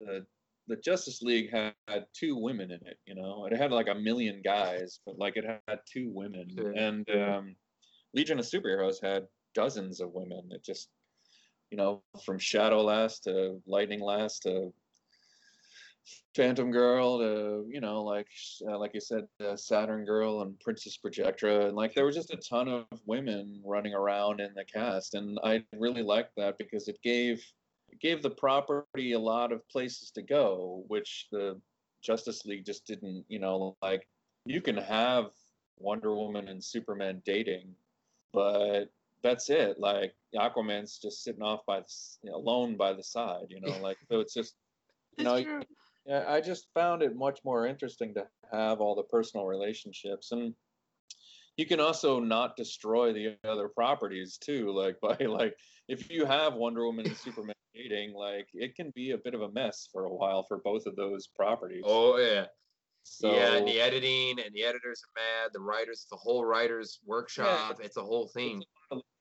the the Justice League had, had two women in it. You know, it had like a million guys, but like it had two women, Sure. and um, Legion of Superheroes had dozens of women. It just, you know, from Shadow Lass to Lightning Lass to Phantom Girl to you know like uh, like you said uh, Saturn Girl and Princess Projectra. And like there was just a ton of women running around in the cast. And I really liked that because it gave it gave the property a lot of places to go which the Justice League just didn't you know like you can have Wonder Woman and Superman dating but that's it like Aquaman's just sitting off by the, you know, alone by the side you know like so it's just you know true. yeah, I just found it much more interesting to have all the personal relationships, and you can also not destroy the other properties too. Like by like, if you have Wonder Woman and Superman dating, like it can be a bit of a mess for a while for both of those properties. Oh yeah. So, yeah, and the editing and the editors are mad. The writers, the whole writers workshop. It's a whole thing.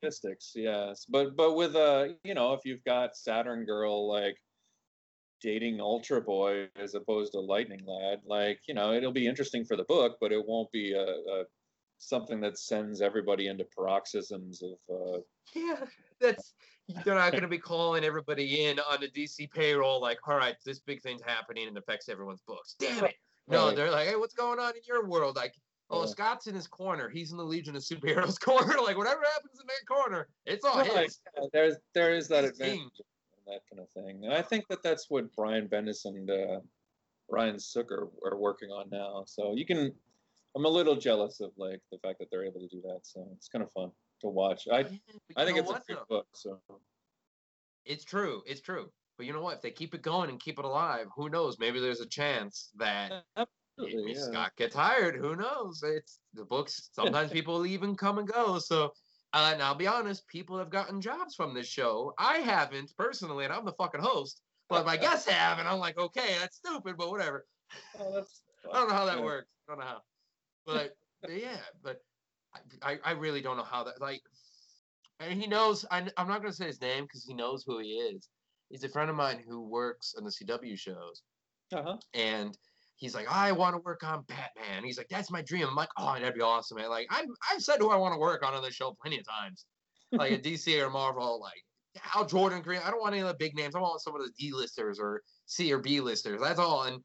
logistics, yes, but but with uh, you know, if you've got Saturn Girl like dating Ultra Boy as opposed to Lightning Lad, like you know, it'll be interesting for the book, but it won't be a, a something that sends everybody into paroxysms of. Uh, Yeah, that's they're not going to be calling everybody in on the DC payroll like, all right, this big thing's happening and affects everyone's books. Damn it! No, Right. they're like, hey, what's going on in your world? Like, oh, Yeah. Scott's in his corner. He's in the Legion of Superheroes corner. like, whatever happens in that corner, it's all Right, his. yeah, there's there is that advantage and that kind of thing, and I think that that's what Brian Bendis and uh, Ryan Sucker are working on now. So you can, I'm a little jealous of like the fact that they're able to do that. So it's kind of fun to watch. I I think it's a good book. So It's true. It's true. But you know what? If they keep it going and keep it alive, who knows? Maybe there's a chance that yeah. Scott get tired, who knows? It's the books. Sometimes people even come and go. So, uh, and I'll be honest, people have gotten jobs from this show. I haven't personally, and I'm the fucking host. But my guests have, and I'm like, okay, that's stupid, but whatever. Oh, I don't know how that Yeah. works. I don't know how. But but yeah, but I, I, I really don't know how that like. And he knows. I, I'm not gonna say his name because he knows who he is. He's a friend of mine who works on the CW shows Uh-huh. and he's like, I want to work on Batman. He's like, that's my dream. I'm like, oh, that'd be awesome, man. Like, I've, I've said who I want to work on on this show plenty of times, like a DC or Marvel, like Hal Jordan, Green. I don't want any of the big names. I want some of the D-listers or C or B listers. That's all. And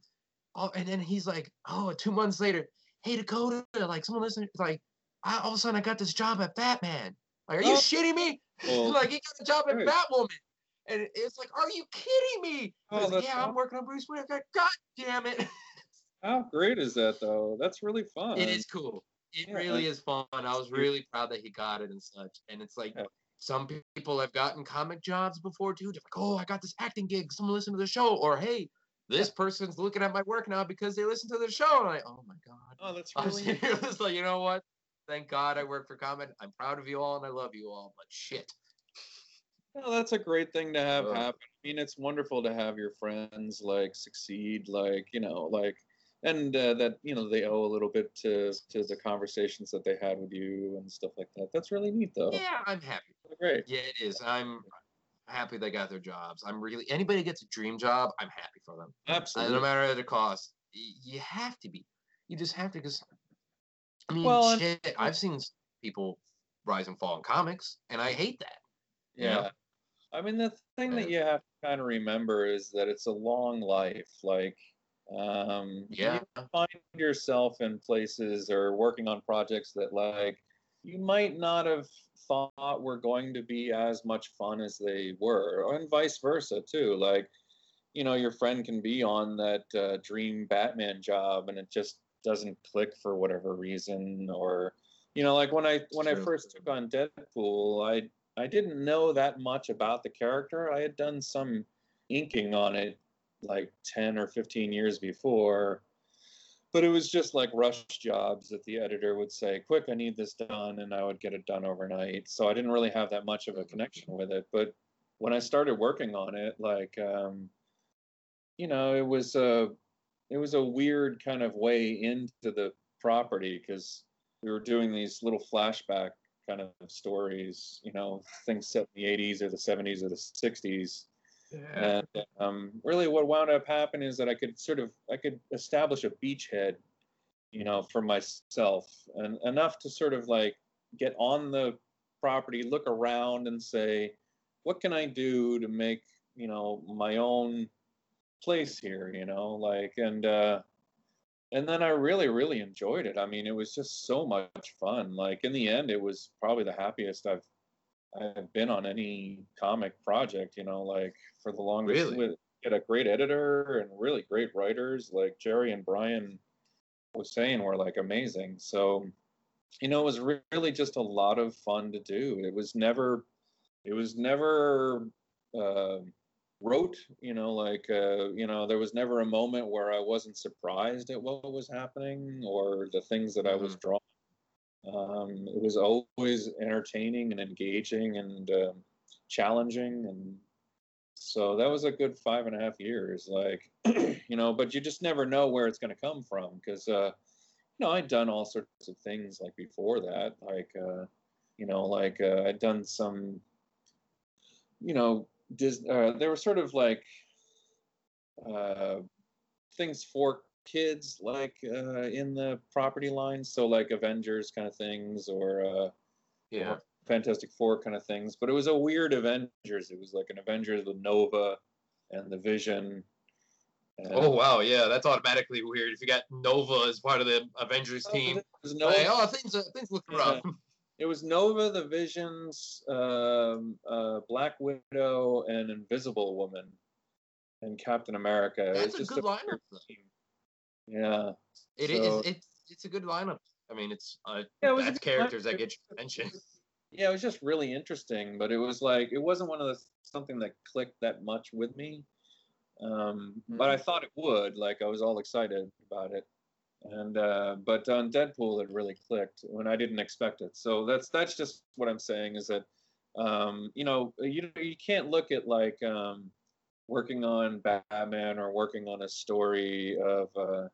oh, and then he's like, oh, two months later, hey Dakota, like someone listening, like, I, all of a sudden I got this job at Batman. Like, are you Oh. shitting me? Well, like, he got a job at. Batwoman. And it's like, are you kidding me? Oh, like, yeah, I'm working on Bruce Wayne. I go, God damn it. How great is that though? That's really fun. It is cool. It Yeah. really is fun. I was really proud that he got it and such. And it's like Yeah. some people have gotten comic jobs before too. They're like, oh, I got this acting gig. Someone listen to the show. Or hey, this person's looking at my work now because they listen to the show. And I'm like, oh my god. Oh, that's I was really just like, you know what? Thank God I work for Comet. I'm proud of you all and I love you all. But shit. No, that's a great thing to have happen. I mean, it's wonderful to have your friends like succeed, like you know, like, and uh, that you know they owe a little bit to to the conversations that they had with you and stuff like that. That's really neat, though. Yeah, I'm happy. Great. Yeah, it is. I'm happy they got their jobs. I'm really anybody gets a dream job. I'm happy for them. Uh, Absolutely. no matter the cost, you have to be. You just have to, because I mean, Well, shit. I've seen people rise and fall in comics, and I hate that. you know? I mean, the thing that you have to kind of remember is that it's a long life. Like, um, Yeah. you find yourself in places or working on projects that, like, you might not have thought were going to be as much fun as they were, and vice versa, too. Like, you know, your friend can be on that uh, dream Batman job, and it just doesn't click for whatever reason, or you know, like when I when I first took on Deadpool, I I didn't know that much about the character. I had done some inking on it like 10 or 15 years before, but it was just like rush jobs that the editor would say, Quick, I need this done, and I would get it done overnight. So I didn't really have that much of a connection with it. But when I started working on it, like, um, you know, it was a it was a weird kind of way into the property because we were doing these little flashback kind of stories, you know, things set in the 80s or the 70s or the 60s. Yeah. And um, really, what wound up happening is that I could sort of I could establish a beachhead, you know, for myself, and enough to sort of like get on the property, look around, and say, what can I do to make you know my own place here, you know, like and uh, and then I really really enjoyed it. I mean, it was just so much fun. Like in the end, it was probably the happiest I've I've been on any comic project, you know, like for the longest. Really? With, get a great editor and really great writers like Gerry and Brian was saying were like amazing. So, you know, it was re- really just a lot of fun to do. It was never, it was never uh, rote, you know, like, uh, you know, there was never a moment where I wasn't surprised at what was happening or the things that I was drawing. Um, it was always entertaining and engaging and um challenging, and so that was a good five and a half years. Like, you know, but you just never know where it's going to come from because, uh, you know, I'd done all sorts of things like before that, like, uh, you know, like uh, I'd done some, you know, Dis- uh, they were sort of like uh, things for kids like uh, in the property line so like avengers kind of things or uh, Yeah. fantastic four kind of things but it was a weird avengers it was like an avengers with nova and the vision and, Oh wow, yeah, that's automatically weird. If you got Nova as part of the Avengers Oh, team, was like, oh, things uh, things look Yeah. rough. it was nova the visions um, uh, black widow and invisible woman and captain america That's was a good lineup. team. yeah It is. So- It's it's a good lineup. I mean, it's uh, Yeah, it that's characters lineup. that get your attention. yeah, it was just really interesting, but it was like it wasn't one of the something that clicked that much with me. Um, But I thought it would. Like I was all excited about it, and uh, but on Deadpool it really clicked when I didn't expect it. So that's that's just what I'm saying is that um, you know you you can't look at like um, working on Batman or working on a story of. Uh,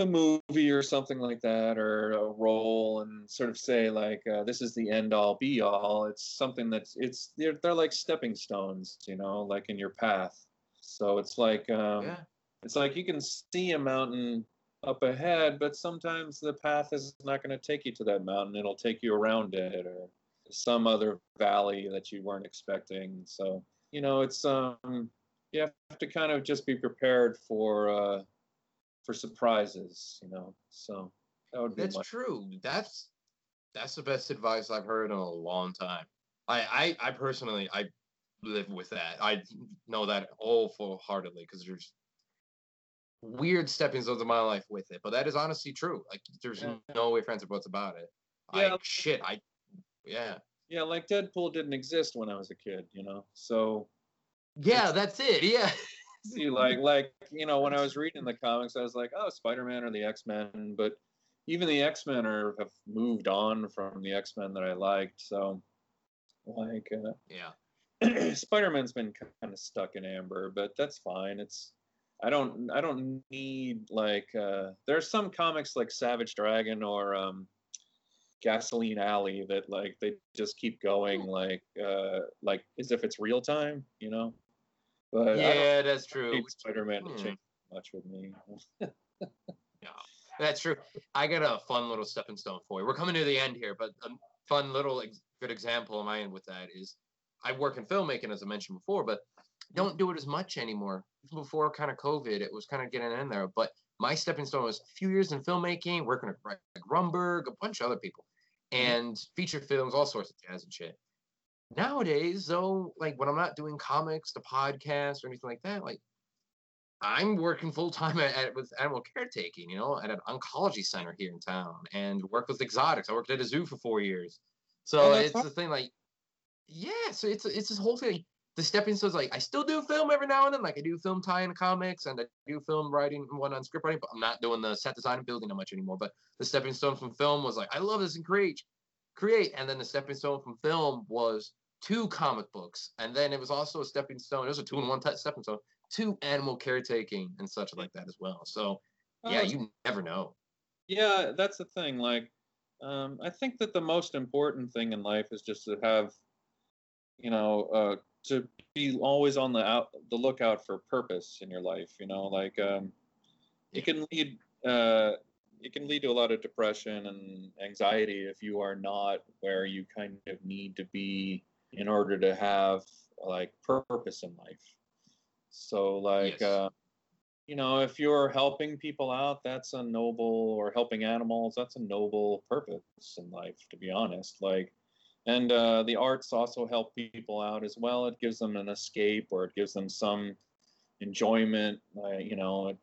a movie or something like that or a role and sort of say like uh, this is the end all be all it's something that's it's they're, they're like stepping stones you know like in your path so it's like um yeah. it's like you can see a mountain up ahead but sometimes the path is not going to take you to that mountain it'll take you around it or some other valley that you weren't expecting so you know it's um you have to kind of just be prepared for uh for surprises, you know. So that would be That's my true. That's that's the best advice I've heard in a long time. I I, I personally I live with that. I know that all full heartedly because there's weird stepping stones in my life with it, but that is honestly true. Like there's Yeah. no way friends or buts about it. Yeah. I shit. I yeah yeah, like Deadpool didn't exist when I was a kid, you know. So yeah that's it. Yeah. see, like like you know, when I was reading the comics, I was like, oh, Spider Man or the X Men, but even the X Men are have moved on from the X Men that I liked. So like uh, yeah. Spider-Man's been kind of stuck in amber, but that's fine. It's I don't I don't need like uh there's some comics like Savage Dragon or um Gasoline Alley that like they just keep going like uh like as if it's real time, you know. But Yeah, that's true. Spider-Man to Hmm. change much with me. Yeah, that's true. I got a fun little stepping stone for you. We're coming to the end here, but a fun little ex- good example of mine with that is I work in filmmaking, as I mentioned before, but don't do it as much anymore. Even before kind of COVID, it was kind of getting in there. But my stepping stone was a few years in filmmaking, working with Greg Rumberg, a bunch of other people, mm-hmm. and feature films, all sorts of jazz and shit. Nowadays, though, like when I'm not doing comics, the podcast, or anything like that, like I'm working full time at, at with animal caretaking, you know, at an oncology center here in town, and work with exotics. I worked at a zoo for four years, so it's fun. the thing. Like, yeah, so it's it's this whole thing. The stepping stones, like I still do film every now and then, like I do film tie-in comics and I do film writing one on script writing, but I'm not doing the set design and building that much anymore. But the stepping stone from film was like, I love this and create, create, and then the stepping stone from film was two comic books, and then it was also a stepping stone. It was a two-in-one type stepping stone to animal caretaking and such like that as well. So yeah, Oh, you never know. yeah that's the thing like um, i think that the most important thing in life is just to have you know uh, to be always on the out the lookout for purpose in your life you know like um, it can lead uh, it can lead to a lot of depression and anxiety if you are not where you kind of need to be in order to have like purpose in life so like Yes. uh, you know if you're helping people out that's a noble or helping animals that's a noble purpose in life to be honest like and uh, the arts also help people out as well it gives them an escape or it gives them some enjoyment uh, you know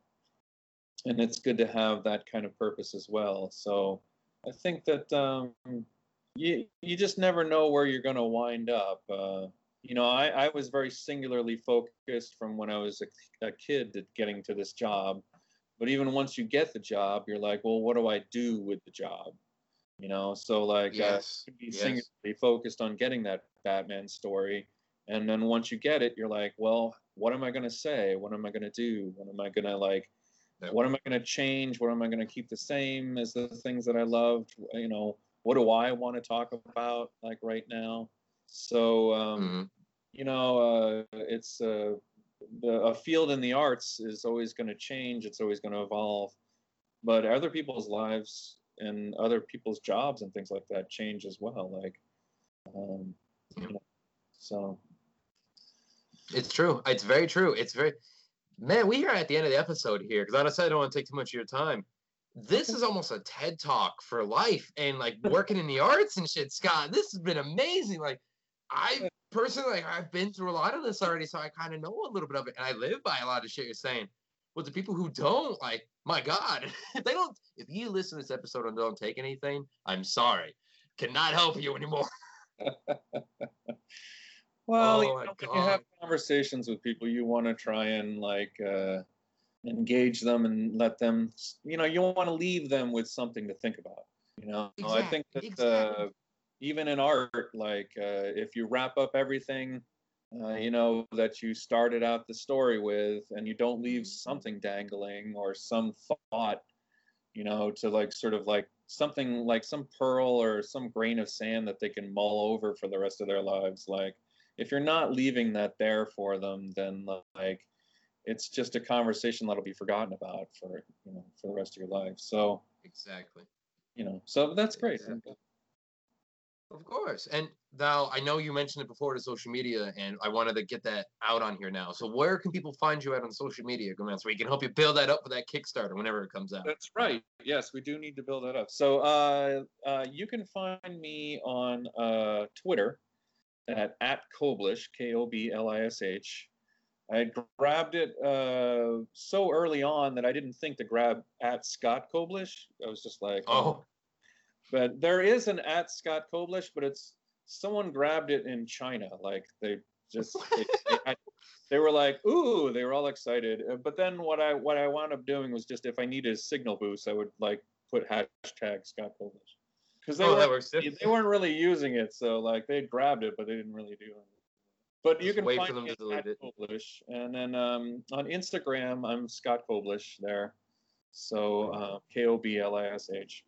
and it's good to have that kind of purpose as well so i think that um, you, you just never know where you're going to wind up uh, you know, I, I was very singularly focused from when I was a, a kid at getting to this job. But even once you get the job, you're like, well, what do I do with the job? You know, so like, Yes, uh, be yes. singularly focused on getting that Batman story. And then once you get it, you're like, well, what am I going to say? What am I going to do? What am I going to like? What am I going to change? What am I going to keep the same as the things that I loved? You know, what do I want to talk about like right now? So, um, Mhm. you know, uh, it's uh, the, a field in the arts is always going to change. It's always going to evolve, but other people's lives and other people's jobs and things like that change as well. Like, um, you know, so It's true. It's very true. It's very man. We are at the end of the episode here because I said I don't want to take too much of your time. This is almost a TED talk for life and like working in the arts and shit, Scott. This has been amazing. Like I personally, like I've been through a lot of this already, so I kind of know a little bit of it, and I live by a lot of shit you're saying. But the people who don't, like, my God, if they don't, if you listen to this episode and don't take anything, I'm sorry, cannot help you anymore. well, Oh you know, when you have conversations with people, you want to try and like uh, engage them and let them, you know, you want to leave them with something to think about. You know, I think that Exactly, uh, exactly. even in art, like uh, if you wrap up everything, uh, you know, that you started out the story with, and you don't leave Mhm. something dangling or some thought, you know, to like sort of like something like some pearl or some grain of sand that they can mull over for the rest of their lives. Like, if you're not leaving that there for them, then like it's just a conversation that'll be forgotten about for you know for the rest of your life. So Exactly. you know, so that's great. Exactly. Of course. And now I know you mentioned it before to social media, and I wanted to get that out on here now. So where can people find you at on social media, Goman, so we can help you build that up for that Kickstarter whenever it comes out? That's right. Yes, we do need to build that up. So uh, uh, you can find me on uh, Twitter at at Koblish, K O B L I S H. I grabbed it uh, so early on that I didn't think to grab at Scott Koblish. I was just like, Oh, but there is an at Scott Koblish, but it's someone grabbed it in China. Like they just they, they, they were like, ooh, they were all excited. Uh, But then what I what I wound up doing was just if I needed a signal boost, I would like put hashtag Scott Koblish because they oh, weren't they weren't really using it. So like they grabbed it, but they didn't really do it. But you can wait for find them me to delete it. Koblish, and then um, on Instagram I'm Scott Koblish there. So uh, K O B L I S H.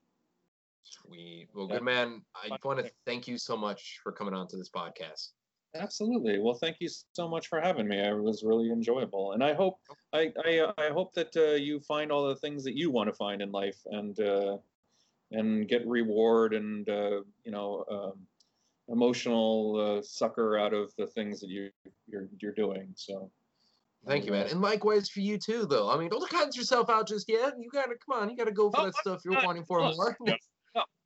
Sweet. Well, good man. I want to thank you so much for coming on to this podcast. Absolutely. Well, thank you so much for having me. It was really enjoyable, and I hope I I, uh, I hope that uh, you find all the things that you want to find in life, and uh, and get reward and uh, you know um, emotional uh, succor out of the things that you you're you're doing. So. Thank you, man. uh, And likewise for you too, though. I mean, don't count yourself out just yet. You gotta come on. You gotta go for Oh, that stuff you're wanting for more.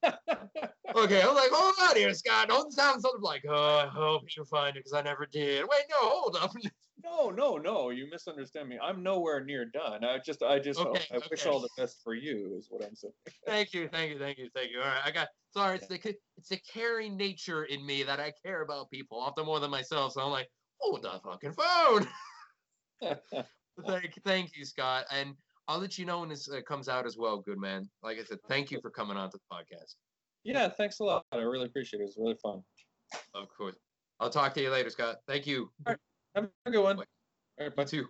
Okay, I'm like, hold on here, Scott. Don't sound something like, oh, I hope you find it because I never did. Wait, no, hold up. no, no, no. You misunderstand me. I'm nowhere near done. I just, I just, Okay, I wish all the best for you. Is what I'm saying. thank you, thank you, thank you, thank you. All right, I got. Sorry, it's the it's the caring nature in me that I care about people often more than myself. So I'm like, hold the fucking phone. thank, thank you, Scott, and I'll let you know when this uh, comes out as well. Good man. Like I said, thank you for coming on to the podcast. yeah. Thanks a lot. I really appreciate it. It was really fun. Of course. I'll talk to you later, Scott. Thank you. Have a good one. Bye. All right, bye. You too.